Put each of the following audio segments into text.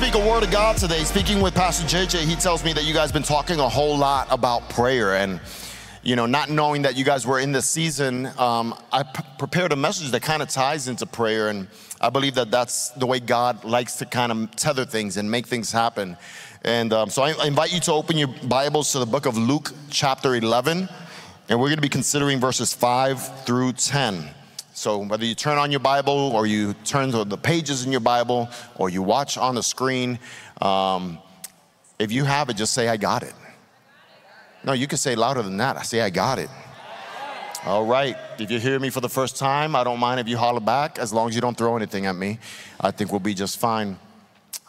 speak a word of God today. Speaking with Pastor JJ, he tells me that you guys been talking a whole lot about prayer and you know, not knowing that you guys were in this season, um, I p- prepared a message that kind of ties into prayer, and I believe that that's the way God likes to kind of tether things and make things happen. And um, so I, I invite you to open your Bibles to the book of Luke, chapter 11, and we're going to be considering verses 5 through 10. So whether you turn on your Bible or you turn to the pages in your Bible or you watch on the screen, um, if you have it, just say, I got it. No, you can say louder than that. I say, I got it. All right. If you hear me for the first time, I don't mind if you holler back as long as you don't throw anything at me. I think we'll be just fine.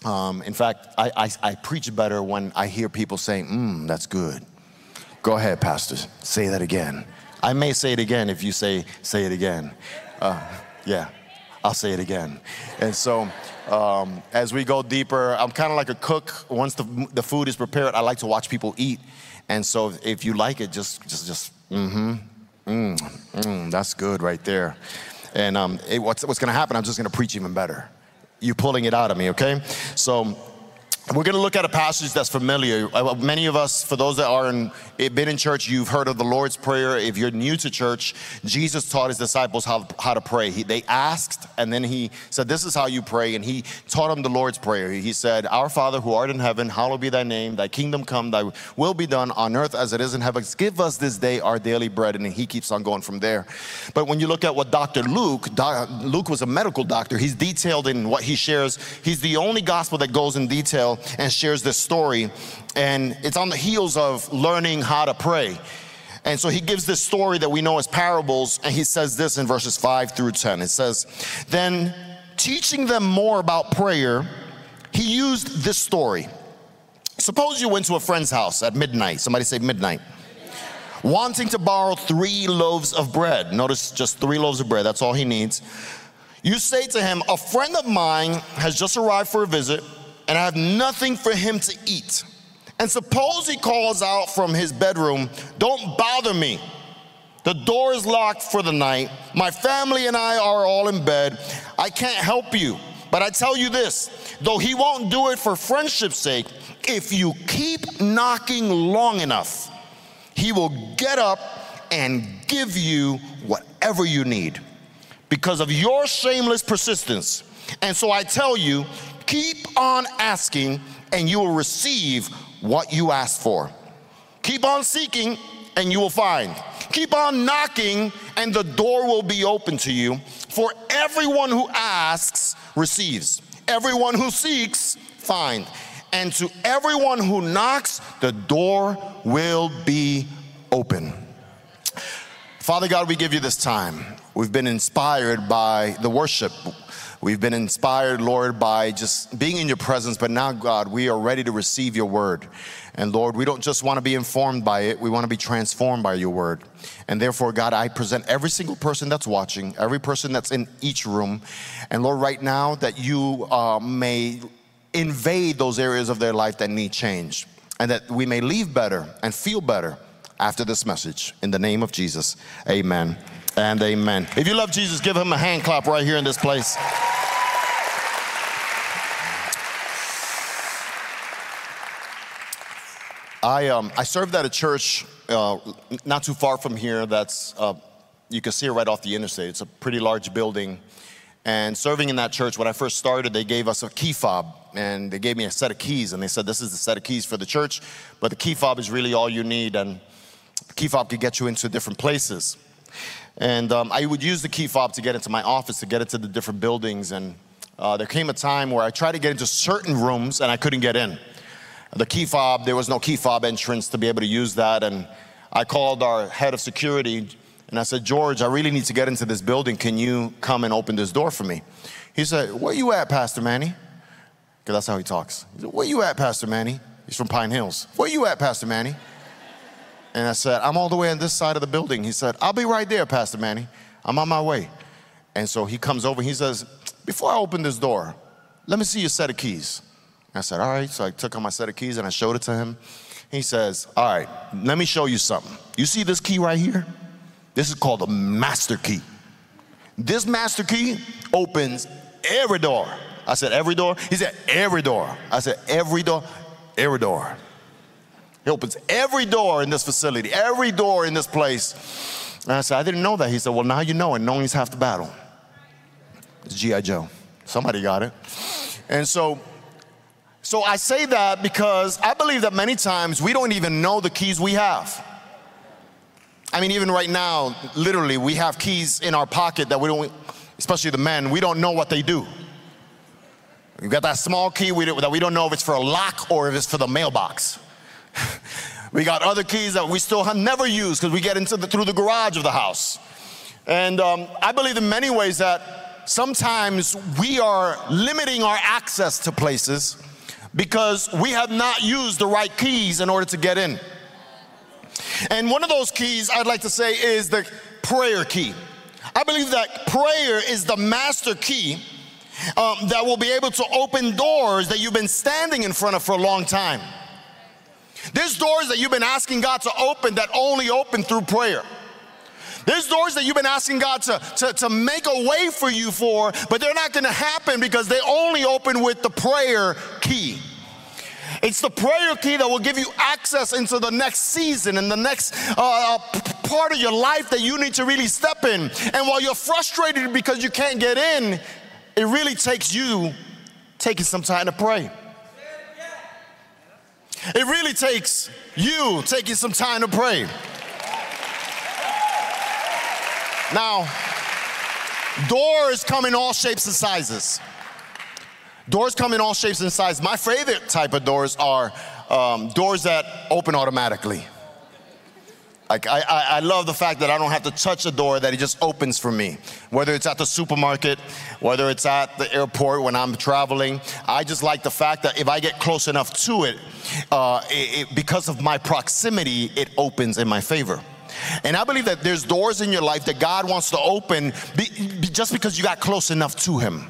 Um, in fact, I, I, I, preach better when I hear people saying, Mmm, that's good. Go ahead, Pastor. Say that again. I may say it again if you say, say it again. Uh, yeah, I'll say it again. And so, um, as we go deeper, I'm kind of like a cook. Once the, the food is prepared, I like to watch people eat. And so, if you like it, just, just, just, mm-hmm, mm, mm, that's good right there. And um, it, what's, what's going to happen? I'm just going to preach even better. You're pulling it out of me, okay? So we're going to look at a passage that's familiar. Uh, many of us, for those that are in, eh, been in church, you've heard of the Lord's Prayer. If you're new to church, Jesus taught his disciples how, how to pray. He, they asked, and then he said, This is how you pray. And he taught them the Lord's Prayer. He said, Our Father who art in heaven, hallowed be thy name. Thy kingdom come, thy will be done on earth as it is in heaven. Give us this day our daily bread. And he keeps on going from there. But when you look at what Dr. Luke, Luke was a medical doctor, he's detailed in what he shares. He's the only gospel that goes in detail and shares this story. And it's on the heels of learning how to pray. And so he gives this story that we know as parables, and he says this in verses 5 through 10. It says, Then teaching them more about prayer, he used this story. Suppose you went to a friend's house at midnight. Somebody say midnight. Wanting to borrow three loaves of bread. Notice just three loaves of bread, that's all he needs. You say to him, A friend of mine has just arrived for a visit and I have nothing for him to eat. And suppose he calls out from his bedroom, Don't bother me. The door is locked for the night. My family and I are all in bed. I can't help you. But I tell you this though he won't do it for friendship's sake, if you keep knocking long enough, he will get up and give you whatever you need because of your shameless persistence. And so I tell you, Keep on asking, and you will receive what you ask for. Keep on seeking, and you will find. Keep on knocking, and the door will be open to you. For everyone who asks receives, everyone who seeks finds, and to everyone who knocks, the door will be open. Father God, we give you this time. We've been inspired by the worship We've been inspired, Lord, by just being in your presence, but now, God, we are ready to receive your word. And Lord, we don't just want to be informed by it, we want to be transformed by your word. And therefore, God, I present every single person that's watching, every person that's in each room. And Lord, right now, that you uh, may invade those areas of their life that need change, and that we may leave better and feel better after this message. In the name of Jesus, amen and amen. If you love Jesus, give him a hand clap right here in this place. I, um, I served at a church uh, not too far from here that's, uh, you can see it right off the interstate. It's a pretty large building. And serving in that church, when I first started, they gave us a key fob and they gave me a set of keys. And they said, This is the set of keys for the church, but the key fob is really all you need. And key fob could get you into different places. And um, I would use the key fob to get into my office, to get into the different buildings. And uh, there came a time where I tried to get into certain rooms and I couldn't get in. The key fob, there was no key fob entrance to be able to use that. And I called our head of security and I said, George, I really need to get into this building. Can you come and open this door for me? He said, Where you at, Pastor Manny? Because that's how he talks. He said, Where you at, Pastor Manny? He's from Pine Hills. Where you at, Pastor Manny? And I said, I'm all the way on this side of the building. He said, I'll be right there, Pastor Manny. I'm on my way. And so he comes over, he says, Before I open this door, let me see your set of keys. I said, All right. So I took out my set of keys and I showed it to him. He says, All right, let me show you something. You see this key right here? This is called a master key. This master key opens every door. I said, Every door? He said, Every door. I said, Every door, every door. He opens every door in this facility, every door in this place. And I said, I didn't know that. He said, Well, now you know, it and knowing's half the battle. It's G.I. Joe. Somebody got it. And so, so I say that because I believe that many times we don't even know the keys we have. I mean, even right now, literally, we have keys in our pocket that we don't, especially the men, we don't know what they do. We've got that small key we that we don't know if it's for a lock or if it's for the mailbox. we got other keys that we still have never used because we get into the, through the garage of the house. And um, I believe in many ways that sometimes we are limiting our access to places because we have not used the right keys in order to get in. And one of those keys I'd like to say is the prayer key. I believe that prayer is the master key um, that will be able to open doors that you've been standing in front of for a long time. There's doors that you've been asking God to open that only open through prayer. There's doors that you've been asking God to, to, to make a way for you for, but they're not gonna happen because they only open with the prayer key. It's the prayer key that will give you access into the next season and the next uh, uh part of your life that you need to really step in. And while you're frustrated because you can't get in, it really takes you taking some time to pray. It really takes you taking some time to pray. Now, doors come in all shapes and sizes. Doors come in all shapes and sizes. My favorite type of doors are um, doors that open automatically. Like I, I, I, love the fact that I don't have to touch a door that it just opens for me. Whether it's at the supermarket, whether it's at the airport when I'm traveling, I just like the fact that if I get close enough to it, uh, it, it because of my proximity, it opens in my favor. And I believe that there's doors in your life that God wants to open be, be just because you got close enough to Him.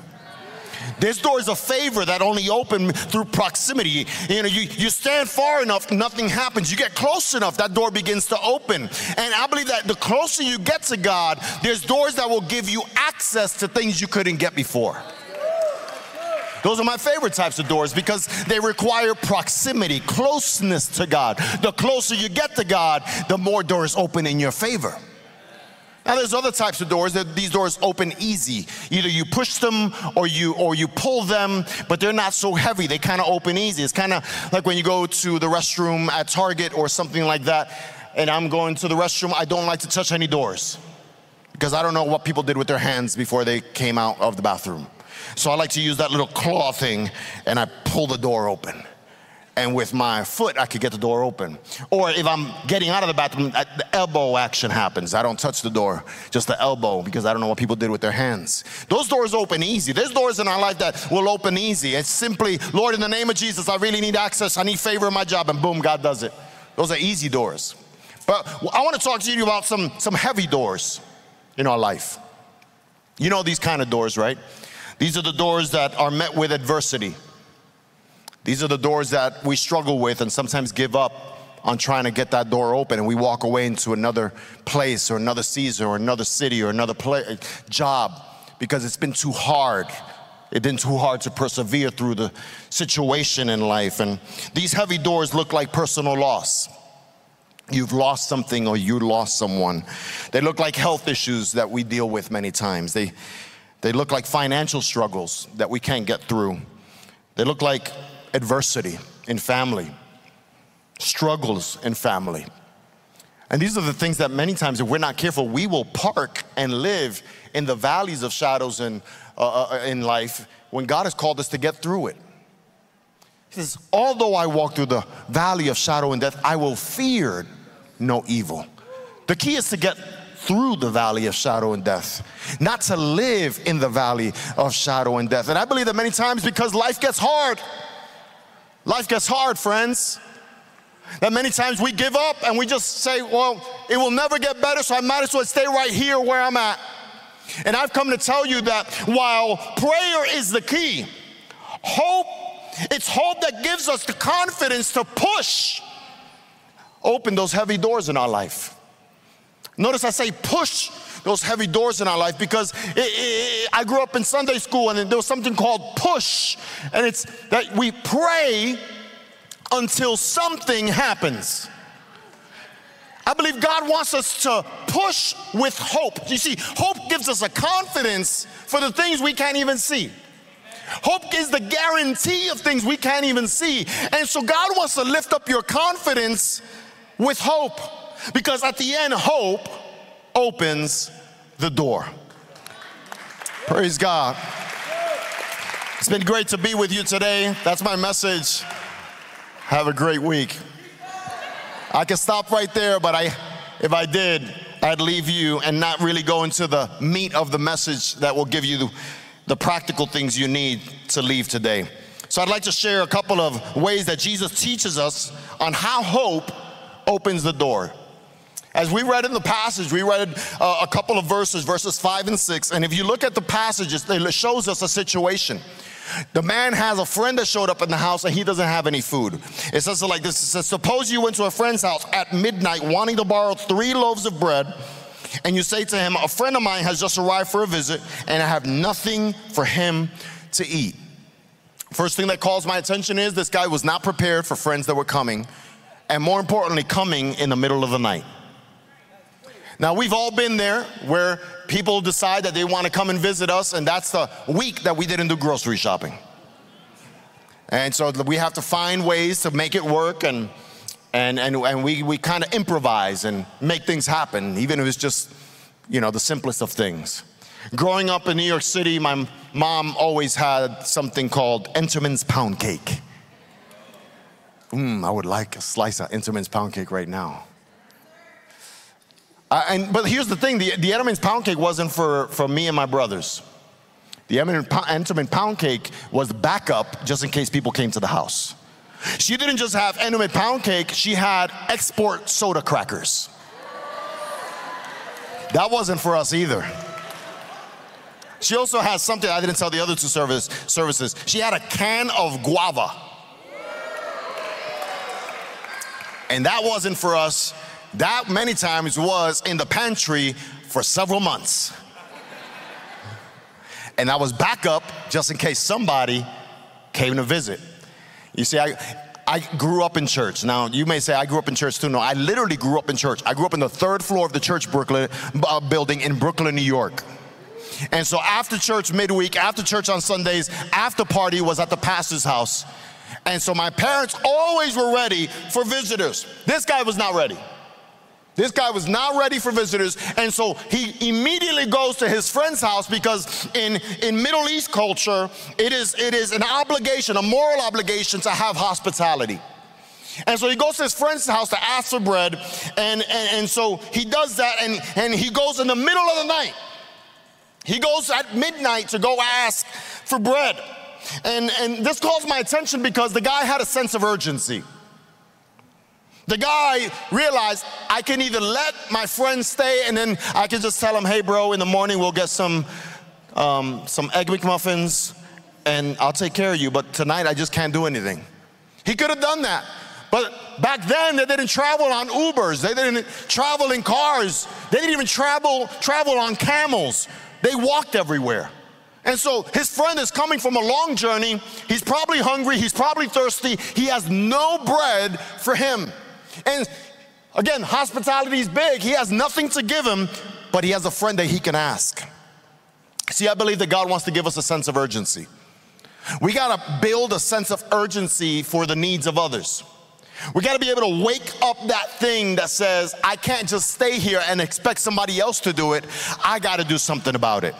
There's doors of favor that only open through proximity. You know, you, you stand far enough, nothing happens. You get close enough, that door begins to open. And I believe that the closer you get to God, there's doors that will give you access to things you couldn't get before. Those are my favorite types of doors because they require proximity, closeness to God. The closer you get to God, the more doors open in your favor. Now there's other types of doors that these doors open easy. Either you push them or you or you pull them, but they're not so heavy. They kind of open easy. It's kind of like when you go to the restroom at Target or something like that, and I'm going to the restroom, I don't like to touch any doors because I don't know what people did with their hands before they came out of the bathroom. So I like to use that little claw thing and I pull the door open and with my foot I could get the door open. Or if I'm getting out of the bathroom, the elbow action happens. I don't touch the door, just the elbow because I don't know what people did with their hands. Those doors open easy. There's doors in our life that will open easy. It's simply, Lord, in the name of Jesus, I really need access. I need favor in my job, and boom, God does it. Those are easy doors. But I want to talk to you about some, some heavy doors in our life. You know these kind of doors, right? These are the doors that are met with adversity. These are the doors that we struggle with and sometimes give up on trying to get that door open and we walk away into another place or another season or another city or another play, job because it's been too hard. It's been too hard to persevere through the situation in life. And these heavy doors look like personal loss. You've lost something or you lost someone. They look like health issues that we deal with many times. They, they look like financial struggles that we can't get through. They look like adversity in family, struggles in family. And these are the things that many times, if we're not careful, we will park and live in the valleys of shadows in, uh, uh, in life when God has called us to get through it. He says, Although I walk through the valley of shadow and death, I will fear no evil. The key is to get through the valley of shadow and death, not to live in the valley of shadow and death. And I believe that many times because life gets hard, Life gets hard, friends. That many times we give up and we just say, well, it will never get better, so I might as well stay right here where I'm at. And I've come to tell you that while prayer is the key, hope, it's hope that gives us the confidence to push open those heavy doors in our life. Notice I say push those heavy doors in our life because it, it, I grew up in Sunday school and there was something called push, and it's that we pray until something happens. I believe God wants us to push with hope. You see, hope gives us a confidence for the things we can't even see. Hope is the guarantee of things we can't even see. And so God wants to lift up your confidence with hope because at the end, hope opens the door. Praise God. It's been great to be with you today. That's my message. Have a great week. I could stop right there, but I, if I did, I'd leave you and not really go into the meat of the message that will give you the, the practical things you need to leave today. So I'd like to share a couple of ways that Jesus teaches us on how hope opens the door. As we read in the passage, we read uh, a couple of verses, verses five and six, and if you look at the passages, it shows us a situation. The man has a friend that showed up in the house and he doesn't have any food. It says like this It says, Suppose you went to a friend's house at midnight wanting to borrow three loaves of bread, and you say to him, A friend of mine has just arrived for a visit, and I have nothing for him to eat. First thing that calls my attention is this guy was not prepared for friends that were coming, and more importantly, coming in the middle of the night. Now, we've all been there where people decide that they want to come and visit us, and that's the week that we didn't do grocery shopping. And so we have to find ways to make it work, and, and, and, and we, we kind of improvise and make things happen, even if it's just, you know, the simplest of things. Growing up in New York City, my mom always had something called Entenmann's pound cake. Mmm, I would like a slice of Entenmann's pound cake right now. Uh, and, but here's the thing the, the Entenmann's pound cake wasn't for, for me and my brothers. The Entenmann pound cake was backup just in case people came to the house. She didn't just have Entenmann pound cake, she had export soda crackers. That wasn't for us either. She also has something I didn't tell the other two service, services. She had a can of guava. And that wasn't for us that many times was in the pantry for several months. and I was back up just in case somebody came to visit. You see, I, I grew up in church. Now, you may say I grew up in church too. No, I literally grew up in church. I grew up in the third floor of the church Brooklyn, uh, building in Brooklyn, New York. And so after church midweek, after church on Sundays, after party was at the pastor's house. And so my parents always were ready for visitors. This guy was not ready. This guy was not ready for visitors, and so he immediately goes to his friend's house because in, in Middle East culture, it is, it is an obligation, a moral obligation to have hospitality. And so he goes to his friend's house to ask for bread, and, and, and so he does that, and, and he goes in the middle of the night. He goes at midnight to go ask for bread. And, and this calls my attention because the guy had a sense of urgency. The guy realized I can either let my friend stay and then I can just tell him, hey, bro, in the morning we'll get some, um, some egg McMuffins and I'll take care of you, but tonight I just can't do anything. He could have done that. But back then they didn't travel on Ubers, they didn't travel in cars, they didn't even travel, travel on camels. They walked everywhere. And so his friend is coming from a long journey. He's probably hungry, he's probably thirsty, he has no bread for him. And again, hospitality is big. He has nothing to give him, but he has a friend that he can ask. See, I believe that God wants to give us a sense of urgency. We gotta build a sense of urgency for the needs of others. We gotta be able to wake up that thing that says, I can't just stay here and expect somebody else to do it. I gotta do something about it.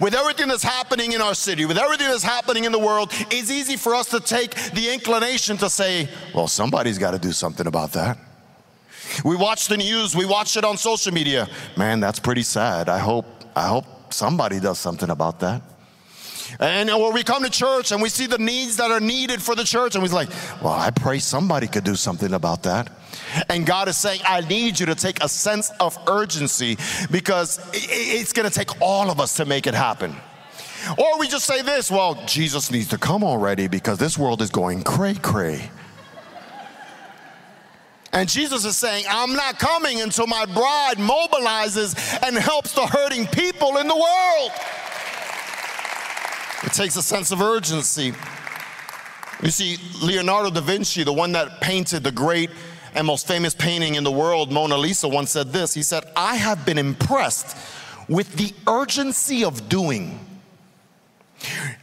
With everything that's happening in our city, with everything that's happening in the world, it's easy for us to take the inclination to say, well, somebody's got to do something about that. We watch the news, we watch it on social media. Man, that's pretty sad. I hope I hope somebody does something about that. And or we come to church and we see the needs that are needed for the church, and we're like, well, I pray somebody could do something about that. And God is saying, I need you to take a sense of urgency because it's gonna take all of us to make it happen. Or we just say this, well, Jesus needs to come already because this world is going cray cray. And Jesus is saying, I'm not coming until my bride mobilizes and helps the hurting people in the world. It takes a sense of urgency. You see, Leonardo da Vinci, the one that painted the great and most famous painting in the world, Mona Lisa, once said this. He said, I have been impressed with the urgency of doing.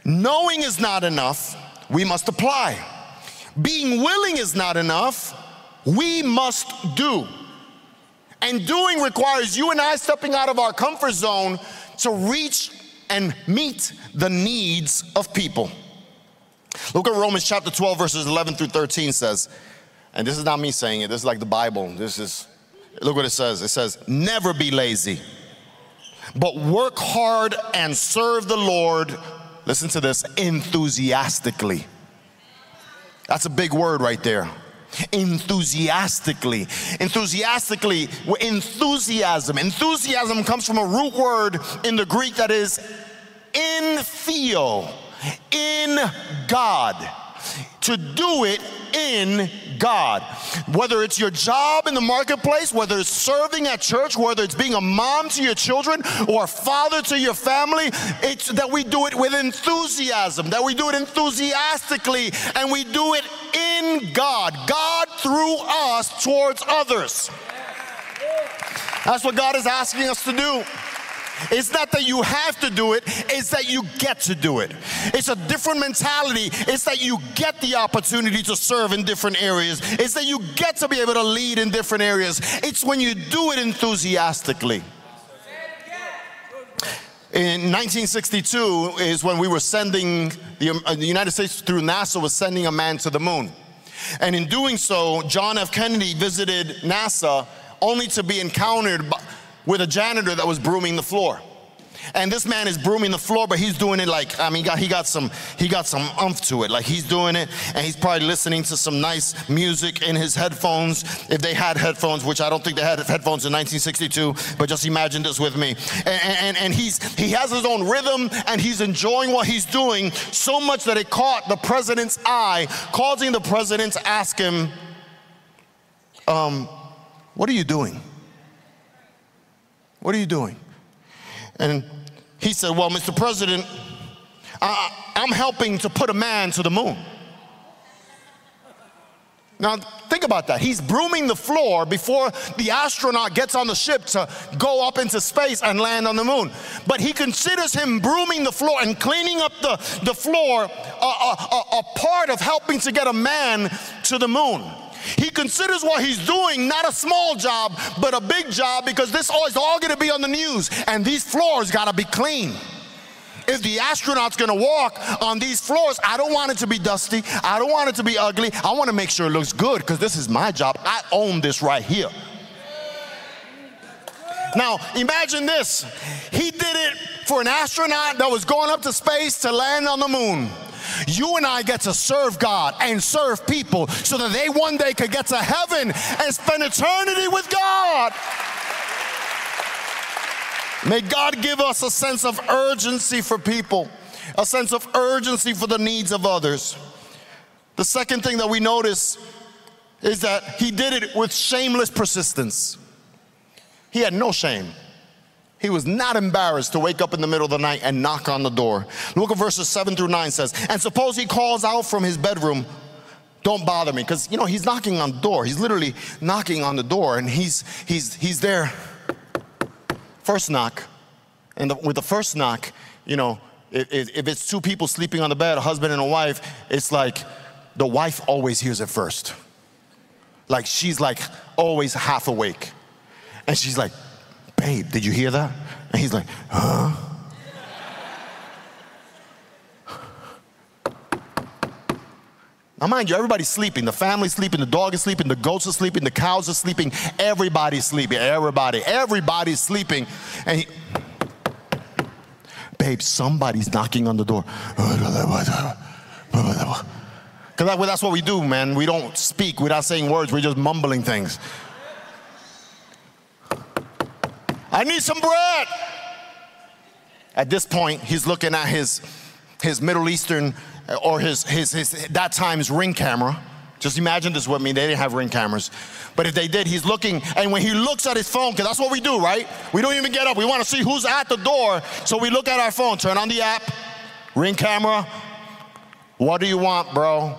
Knowing is not enough, we must apply. Being willing is not enough, we must do. And doing requires you and I stepping out of our comfort zone to reach and meet the needs of people. Look at Romans chapter 12, verses 11 through 13 says, and this is not me saying it, this is like the Bible. This is, look what it says. It says, never be lazy, but work hard and serve the Lord, listen to this, enthusiastically. That's a big word right there enthusiastically. Enthusiastically, enthusiasm. Enthusiasm comes from a root word in the Greek that is in theo, in God. To do it in God. Whether it's your job in the marketplace, whether it's serving at church, whether it's being a mom to your children or a father to your family, it's that we do it with enthusiasm, that we do it enthusiastically, and we do it in God. God through us towards others. That's what God is asking us to do. It's not that you have to do it, it's that you get to do it. It's a different mentality. It's that you get the opportunity to serve in different areas. It's that you get to be able to lead in different areas. It's when you do it enthusiastically. In 1962 is when we were sending, the, uh, the United States through NASA was sending a man to the moon. And in doing so, John F. Kennedy visited NASA only to be encountered by, with a janitor that was brooming the floor. And this man is brooming the floor, but he's doing it like I mean, he got, he got some he got some umph to it. Like he's doing it, and he's probably listening to some nice music in his headphones, if they had headphones, which I don't think they had headphones in 1962. But just imagine this with me. And, and, and he's he has his own rhythm, and he's enjoying what he's doing so much that it caught the president's eye, causing the president to ask him, um, "What are you doing?" What are you doing? And he said, Well, Mr. President, I, I'm helping to put a man to the moon. Now, think about that. He's brooming the floor before the astronaut gets on the ship to go up into space and land on the moon. But he considers him brooming the floor and cleaning up the, the floor a, a, a part of helping to get a man to the moon. He considers what he's doing not a small job, but a big job because this is all gonna be on the news and these floors gotta be clean. If the astronaut's gonna walk on these floors, I don't want it to be dusty. I don't want it to be ugly. I wanna make sure it looks good because this is my job. I own this right here. Now, imagine this. He did it for an astronaut that was going up to space to land on the moon. You and I get to serve God and serve people so that they one day could get to heaven and spend eternity with God. May God give us a sense of urgency for people, a sense of urgency for the needs of others. The second thing that we notice is that he did it with shameless persistence. He had no shame. He was not embarrassed to wake up in the middle of the night and knock on the door. Look at verses 7 through 9 says, And suppose he calls out from his bedroom, Don't bother me. Because, you know, he's knocking on the door. He's literally knocking on the door and he's, he's, he's there. First knock. And the, with the first knock, you know, if, if it's two people sleeping on the bed, a husband and a wife, it's like the wife always hears it first. Like she's like always half awake. And she's like, babe, did you hear that? And he's like, huh? Now, mind you, everybody's sleeping. The family's sleeping, the dog is sleeping, the goats are sleeping, the cows are sleeping, everybody's sleeping. Everybody, everybody's sleeping. And he, babe, somebody's knocking on the door. Because that's what we do, man. We don't speak, not saying words, we're just mumbling things. I need some bread. At this point, he's looking at his, his Middle Eastern uh, or his, his, his that time's ring camera. Just imagine this with me. They didn't have ring cameras. But if they did, he's looking, and when he looks at his phone, because that's what we do, right? We don't even get up. We want to see who's at the door. So we look at our phone, turn on the app, ring camera. What do you want, bro?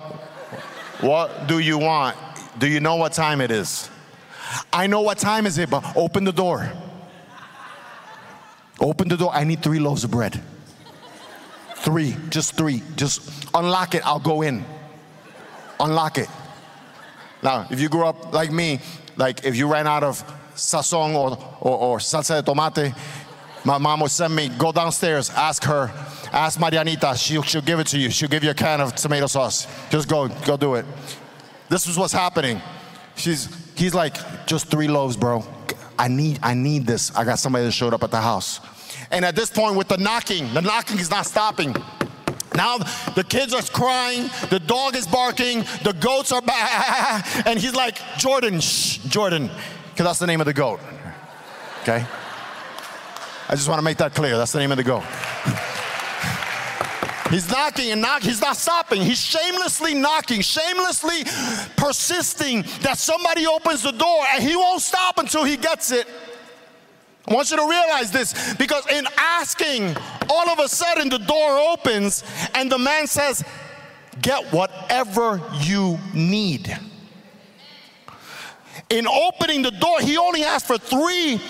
What do you want? Do you know what time it is? I know what time is it, but open the door. Open the door. I need three loaves of bread. Three, just three. Just unlock it. I'll go in. Unlock it. Now, if you grew up like me, like if you ran out of sazon or, or, or salsa de tomate, my mom would send me, go downstairs, ask her, ask Marianita, she'll, she'll give it to you. She'll give you a can of tomato sauce. Just go, go do it. This is what's happening. She's, he's like, just three loaves, bro. I need, I need this. I got somebody that showed up at the house. And at this point, with the knocking, the knocking is not stopping. Now the kids are crying, the dog is barking, the goats are back, and he's like, Jordan, shh, Jordan, because that's the name of the goat. Okay? I just want to make that clear. That's the name of the goat. He's knocking and knocking. He's not stopping. He's shamelessly knocking, shamelessly persisting that somebody opens the door and he won't stop until he gets it. I want you to realize this because in asking, all of a sudden the door opens and the man says, Get whatever you need. In opening the door, he only asked for three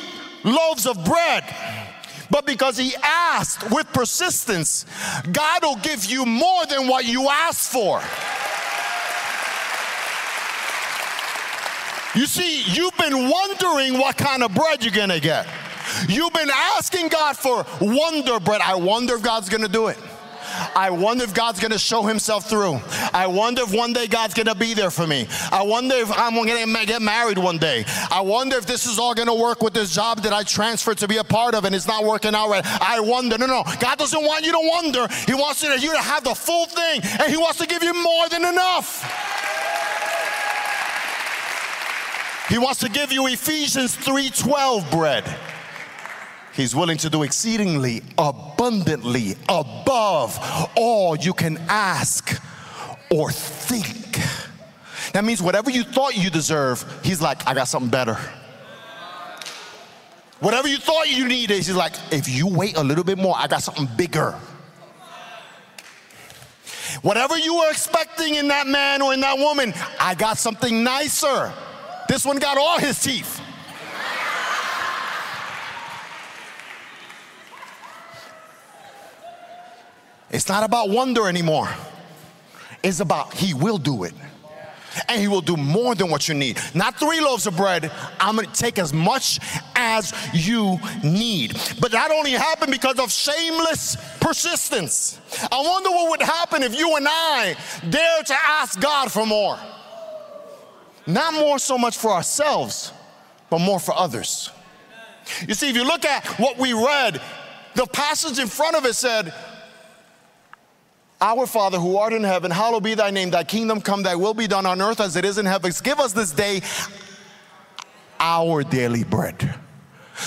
loaves of bread. But because he asked with persistence, God will give you more than what you asked for. You see, you've been wondering what kind of bread you're gonna get. You've been asking God for wonder bread. I wonder if God's gonna do it. I wonder if God's gonna show himself through. I wonder if one day God's gonna be there for me. I wonder if I'm gonna get married one day. I wonder if this is all gonna work with this job that I transferred to be a part of and it's not working out right. I wonder. No, no. God doesn't want you to wonder. He wants you to, have the full thing and He wants to give you more than enough. He wants to give you Ephesians 3:12 bread. He's willing to do exceedingly abundantly above all you can ask or think. That means whatever you thought you deserve, he's like, I got something better. Whatever you thought you needed, he's like, if you wait a little bit more, I got something bigger. Whatever you were expecting in that man or in that woman, I got something nicer. This one got all his teeth. It's not about wonder anymore. It's about He will do it. And He will do more than what you need. Not three loaves of bread. I'm gonna take as much as you need. But that only happened because of shameless persistence. I wonder what would happen if you and I dare to ask God for more. Not more so much for ourselves, but more for others. You see, if you look at what we read, the passage in front of it said, our Father who art in heaven, hallowed be thy name, thy kingdom come, thy will be done on earth as it is in heaven. Give us this day our daily bread.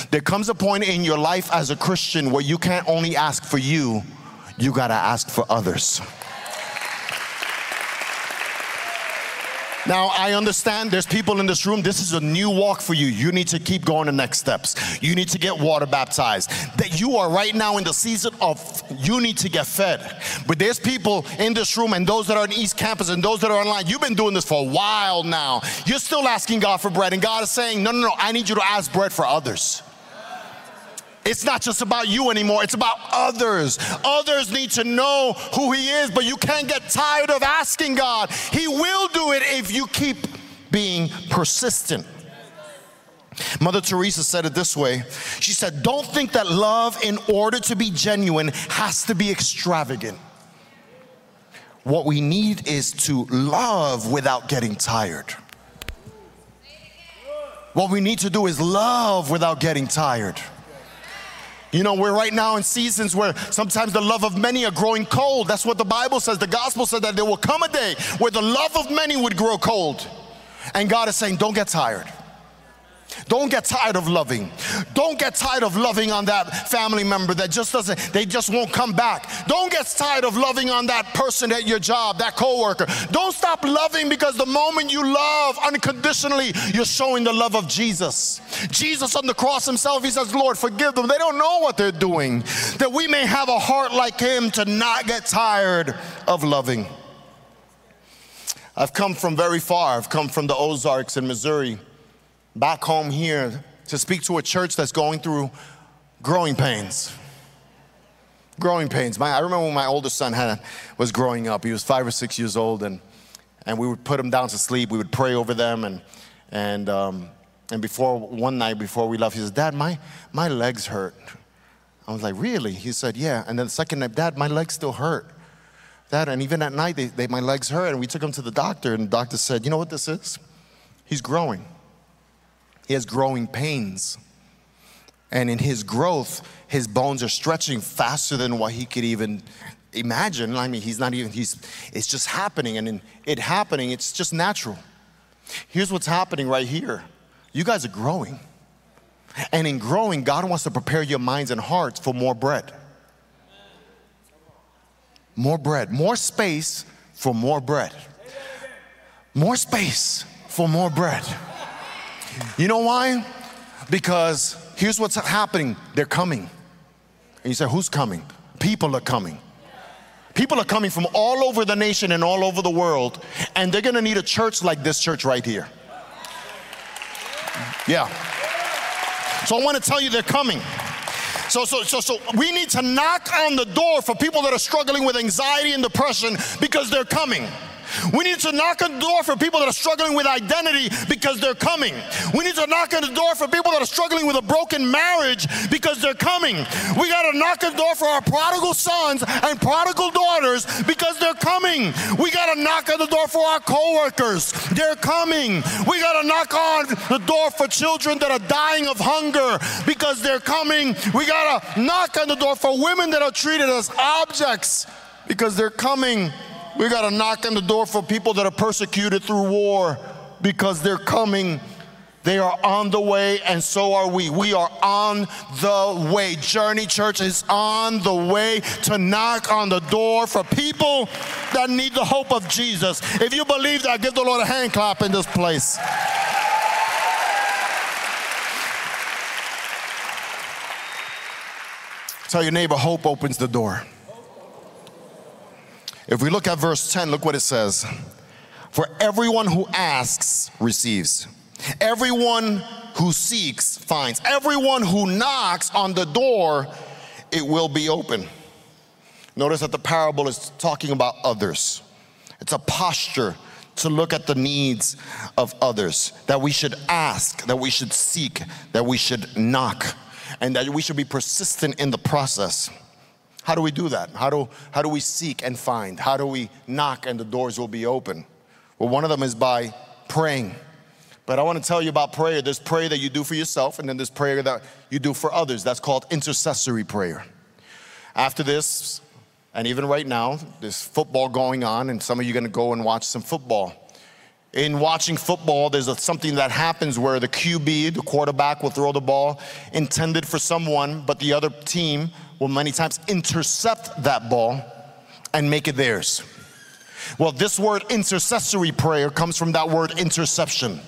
There comes a point in your life as a Christian where you can't only ask for you, you gotta ask for others. Now, I understand there's people in this room, this is a new walk for you. You need to keep going the next steps. You need to get water baptized. That you are right now in the season of you need to get fed. But there's people in this room and those that are in East Campus and those that are online, you've been doing this for a while now. You're still asking God for bread, and God is saying, No, no, no, I need you to ask bread for others. It's not just about you anymore, it's about others. Others need to know who He is, but you can't get tired of asking God. He will do it if you keep being persistent. Mother Teresa said it this way She said, Don't think that love, in order to be genuine, has to be extravagant. What we need is to love without getting tired. What we need to do is love without getting tired. You know, we're right now in seasons where sometimes the love of many are growing cold. That's what the Bible says. The gospel said that there will come a day where the love of many would grow cold. And God is saying, don't get tired. Don't get tired of loving. Don't get tired of loving on that family member that just doesn't, they just won't come back. Don't get tired of loving on that person at your job, that coworker. Don't stop loving because the moment you love unconditionally, you're showing the love of Jesus. Jesus on the cross himself, he says, Lord, forgive them. They don't know what they're doing. That we may have a heart like him to not get tired of loving. I've come from very far. I've come from the Ozarks in Missouri back home here to speak to a church that's going through growing pains. Growing pains. My, I remember when my oldest son had, was growing up. He was five or six years old, and, and we would put him down to sleep. We would pray over them, and, and, um, and before one night before we left, he said, Dad, my, my legs hurt. I was like, Really? He said, Yeah. And then the second night, Dad, my legs still hurt. Dad, and even at night, they, they, my legs hurt. And we took him to the doctor, and the doctor said, You know what this is? He's growing. He has growing pains. And in his growth, his bones are stretching faster than what he could even imagine. I mean, he's not even, he's, it's just happening. And in it happening, it's just natural. Here's what's happening right here you guys are growing. And in growing, God wants to prepare your minds and hearts for more bread. More bread, more space for more bread. More space for more bread. You know why? Because here's what's happening they're coming. And you say, Who's coming? People are coming. People are coming from all over the nation and all over the world, and they're gonna need a church like this church right here. Yeah. So I wanna tell you they're coming. So, so, so, so we need to knock on the door for people that are struggling with anxiety and depression because they're coming. We need to knock on the door for people that are struggling with identity because they're coming. We need to knock on the door for people that are struggling with a broken marriage because they're coming. We got to knock on the door for our prodigal sons and prodigal daughters because they're coming. We got to knock on the door for our coworkers. They're coming. We got to knock on the door for children that are dying of hunger because they're coming. We got to knock on the door for women that are treated as objects because they're coming. We got to knock on the door for people that are persecuted through war because they're coming. They are on the way, and so are we. We are on the way. Journey Church is on the way to knock on the door for people that need the hope of Jesus. If you believe that, give the Lord a hand clap in this place. Tell your neighbor, hope opens the door. If we look at verse 10, look what it says. For everyone who asks receives. Everyone who seeks finds. Everyone who knocks on the door, it will be open. Notice that the parable is talking about others. It's a posture to look at the needs of others, that we should ask, that we should seek, that we should knock, and that we should be persistent in the process. How do we do that? How do, how do we seek and find? How do we knock and the doors will be open? Well, one of them is by praying. But I want to tell you about prayer. There's prayer that you do for yourself, and then there's prayer that you do for others. That's called intercessory prayer. After this, and even right now, there's football going on, and some of you are going to go and watch some football. In watching football, there's a, something that happens where the QB, the quarterback, will throw the ball intended for someone, but the other team will many times intercept that ball and make it theirs. Well, this word intercessory prayer comes from that word interception.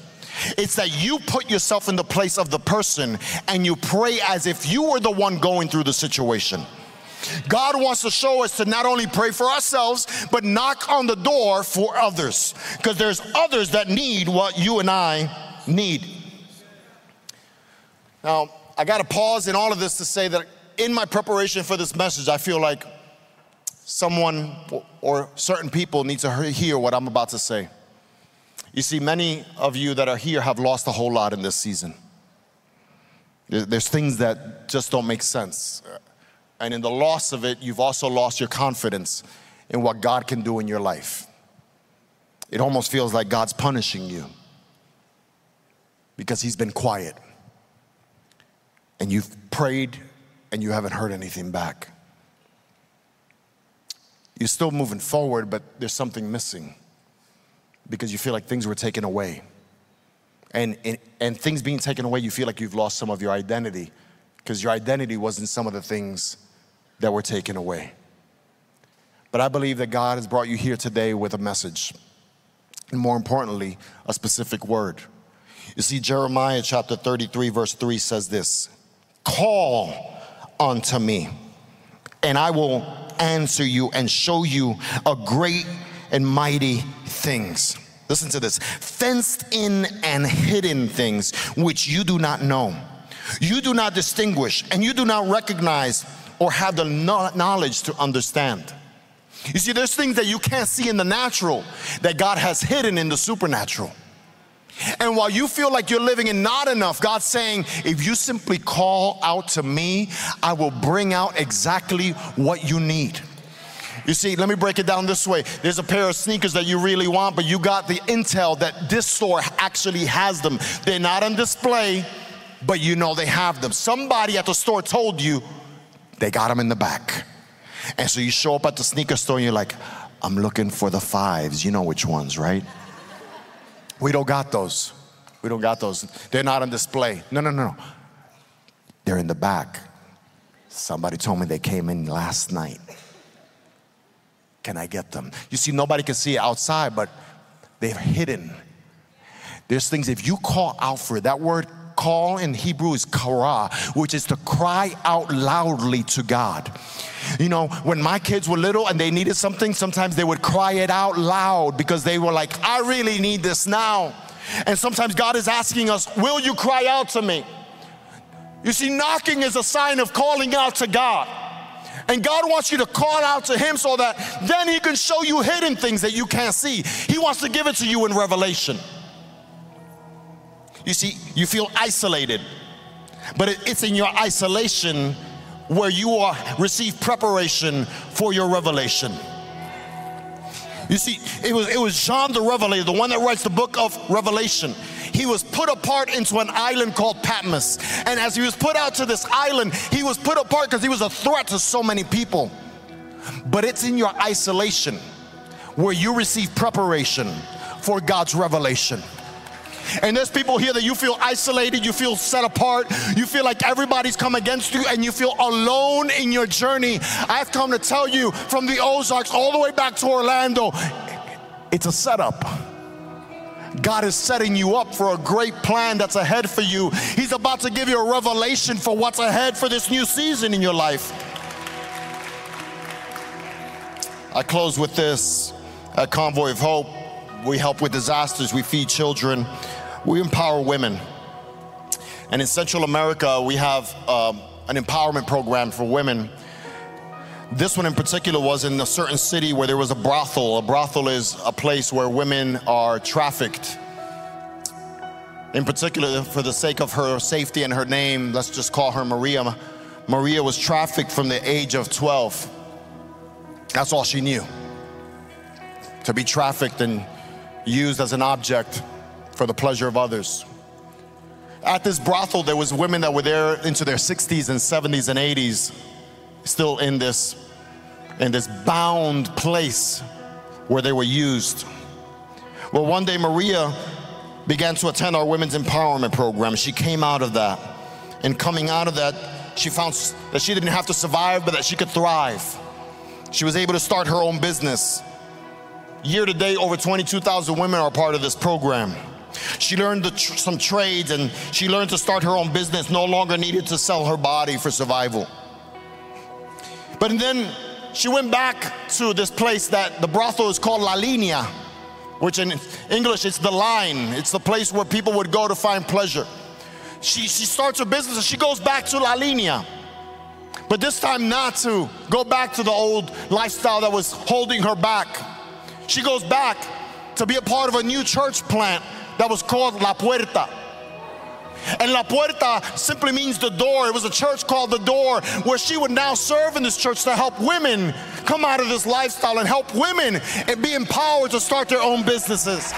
It's that you put yourself in the place of the person and you pray as if you were the one going through the situation. God wants to show us to not only pray for ourselves, but knock on the door for others. Because there's others that need what you and I need. Now, I got to pause in all of this to say that in my preparation for this message, I feel like someone or certain people need to hear what I'm about to say. You see, many of you that are here have lost a whole lot in this season. There's things that just don't make sense. And in the loss of it, you've also lost your confidence in what God can do in your life. It almost feels like God's punishing you because He's been quiet. And you've prayed and you haven't heard anything back. You're still moving forward, but there's something missing because you feel like things were taken away. And, and, and things being taken away, you feel like you've lost some of your identity because your identity wasn't some of the things that were taken away. But I believe that God has brought you here today with a message, and more importantly, a specific word. You see, Jeremiah chapter 33, verse 3 says this Call unto me, and I will answer you and show you a great and mighty things. Listen to this fenced in and hidden things which you do not know. You do not distinguish and you do not recognize or have the knowledge to understand. You see, there's things that you can't see in the natural that God has hidden in the supernatural. And while you feel like you're living in not enough, God's saying, if you simply call out to me, I will bring out exactly what you need. You see, let me break it down this way. There's a pair of sneakers that you really want, but you got the intel that this store actually has them. They're not on display, but you know they have them. Somebody at the store told you they got them in the back. And so you show up at the sneaker store and you're like, I'm looking for the fives. You know which ones, right? We don't got those. We don't got those. They're not on display. No, no, no, no. They're in the back. Somebody told me they came in last night. Can I get them? You see, nobody can see outside, but they're hidden. There's things, if you call out for it, that word call in Hebrew is kara, which is to cry out loudly to God. You know, when my kids were little and they needed something, sometimes they would cry it out loud because they were like, I really need this now. And sometimes God is asking us, Will you cry out to me? You see, knocking is a sign of calling out to God. And God wants you to call out to Him so that then He can show you hidden things that you can't see. He wants to give it to you in revelation. You see, you feel isolated, but it's in your isolation where you are receive preparation for your revelation. You see, it was, it was John the Revelator, the one that writes the book of Revelation. He was put apart into an island called Patmos. And as he was put out to this island, he was put apart because he was a threat to so many people. But it's in your isolation where you receive preparation for God's revelation. And there's people here that you feel isolated, you feel set apart, you feel like everybody's come against you, and you feel alone in your journey. I've come to tell you from the Ozarks all the way back to Orlando, it's a setup. God is setting you up for a great plan that's ahead for you. He's about to give you a revelation for what's ahead for this new season in your life. I close with this at Convoy of Hope. We help with disasters, we feed children, we empower women. And in Central America, we have um, an empowerment program for women. This one in particular was in a certain city where there was a brothel. A brothel is a place where women are trafficked. In particular, for the sake of her safety and her name, let's just call her Maria. Maria was trafficked from the age of 12. That's all she knew. To be trafficked and used as an object for the pleasure of others. At this brothel, there was women that were there into their 60s and 70s and 80s, still in this, in this bound place where they were used. Well, one day Maria began to attend our women's empowerment program. She came out of that. And coming out of that, she found that she didn't have to survive, but that she could thrive. She was able to start her own business. Year to date, over 22,000 women are part of this program. She learned tr- some trades and she learned to start her own business, no longer needed to sell her body for survival. But then she went back to this place that the brothel is called La Linea, which in English it's the line, it's the place where people would go to find pleasure. She, she starts her business and she goes back to La Linea. But this time, not to go back to the old lifestyle that was holding her back she goes back to be a part of a new church plant that was called La Puerta. And La Puerta simply means the door. It was a church called the door where she would now serve in this church to help women come out of this lifestyle and help women and be empowered to start their own businesses.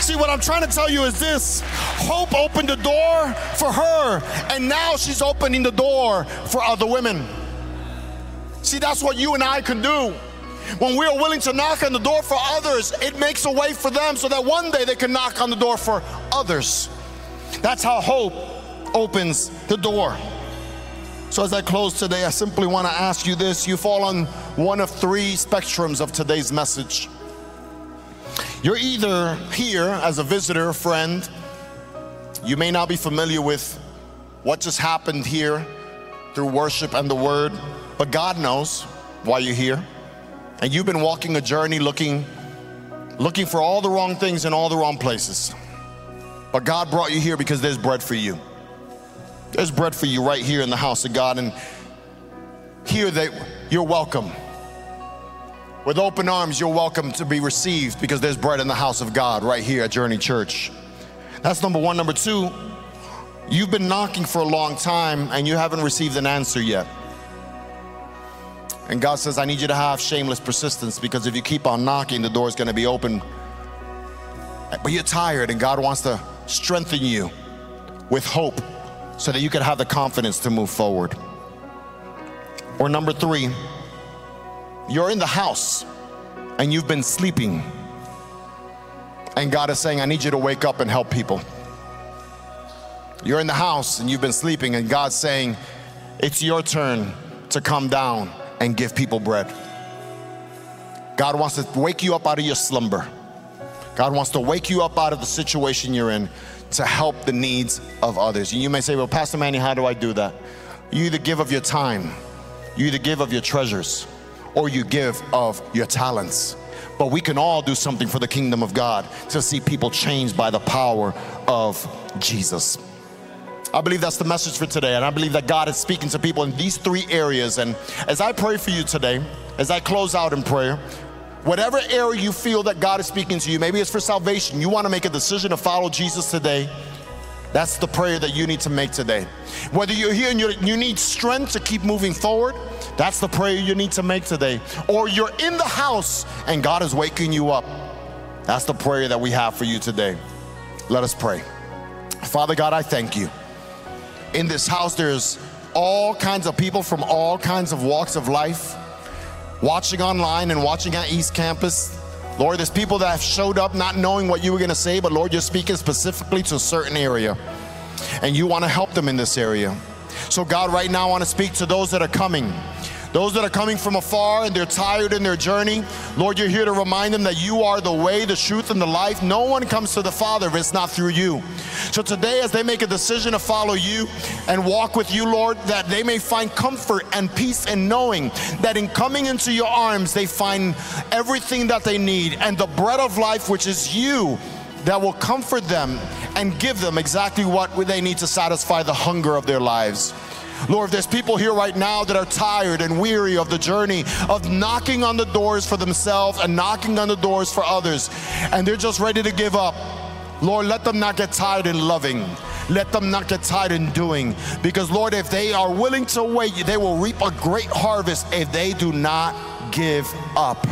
See, what I'm trying to tell you is this hope opened the door for her, and now she's opening the door for other women. See, that's what you and I can do. When we are willing to knock on the door for others, it makes a way for them so that one day they can knock on the door for others. That's how hope opens the door. So, as I close today, I simply want to ask you this. You fall on one of three spectrums of today's message. You're either here as a visitor, friend, you may not be familiar with what just happened here through worship and the word, but God knows why you're here. And you've been walking a journey looking looking for all the wrong things in all the wrong places. But God brought you here because there's bread for you. There's bread for you right here in the house of God and here that you're welcome. With open arms, you're welcome to be received because there's bread in the house of God right here at Journey Church. That's number one. Number two, you've been knocking for a long time and you haven't received an answer yet. And God says, I need you to have shameless persistence because if you keep on knocking, the door is going to be open. But you're tired, and God wants to strengthen you with hope so that you can have the confidence to move forward. Or number three, you're in the house and you've been sleeping. And God is saying, I need you to wake up and help people. You're in the house and you've been sleeping, and God's saying, It's your turn to come down and give people bread. God wants to wake you up out of your slumber. God wants to wake you up out of the situation you're in to help the needs of others. And you may say, Well, Pastor Manny, how do I do that? You either give of your time, you either give of your treasures, or you give of your talents. But we can all do something for the kingdom of God to see people changed by the power of Jesus. I believe that's the message for today. And I believe that God is speaking to people in these three areas. And as I pray for you today, as I close out in prayer, whatever area you feel that God is speaking to you, maybe it's for salvation, you want to make a decision to follow Jesus today. That's the prayer that you need to make today. Whether you're here and you need strength to keep moving forward, that's the prayer you need to make today. Or you're in the house and God is waking you up. That's the prayer that we have for you today. Let us pray. Father God, I thank you in this house, there's all kinds of people from all kinds of walks of life watching online and watching at East Campus. Lord, there's people that have showed up not knowing what you were going to say, but Lord, you're speaking specifically to a certain area, and you want to help them in this area. So, God, right now, I want to speak to those that are coming. Those that are coming from afar and they're tired in their journey, Lord, you're here to remind them that you are the way, the truth, and the life. No one comes to the Father if it's not through you. So today, as they make a decision to follow you and walk with you, Lord, that they may find comfort and peace in knowing that in coming into your arms, they find everything that they need and the bread of life, which is you, that will comfort them and give them exactly what they need to satisfy the hunger of their lives. Lord, if there's people here right now that are tired and weary of the journey of knocking on the doors for themselves and knocking on the doors for others, and they're just ready to give up, Lord, let them not get tired in loving. Let them not get tired in doing. Because, Lord, if they are willing to wait, they will reap a great harvest if they do not give up.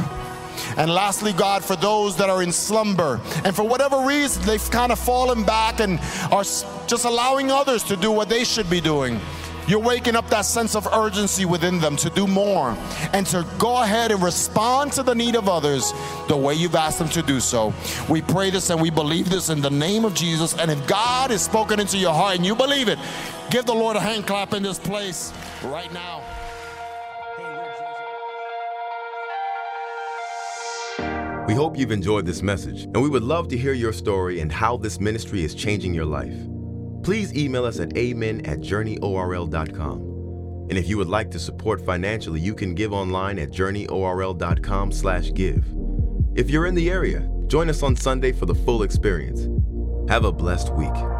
And lastly, God, for those that are in slumber and for whatever reason they've kind of fallen back and are just allowing others to do what they should be doing. You're waking up that sense of urgency within them to do more and to go ahead and respond to the need of others the way you've asked them to do so. We pray this and we believe this in the name of Jesus. And if God has spoken into your heart and you believe it, give the Lord a hand clap in this place right now. We hope you've enjoyed this message, and we would love to hear your story and how this ministry is changing your life please email us at amen at journeyorl.com. And if you would like to support financially, you can give online at journeyorl.com slash give. If you're in the area, join us on Sunday for the full experience. Have a blessed week.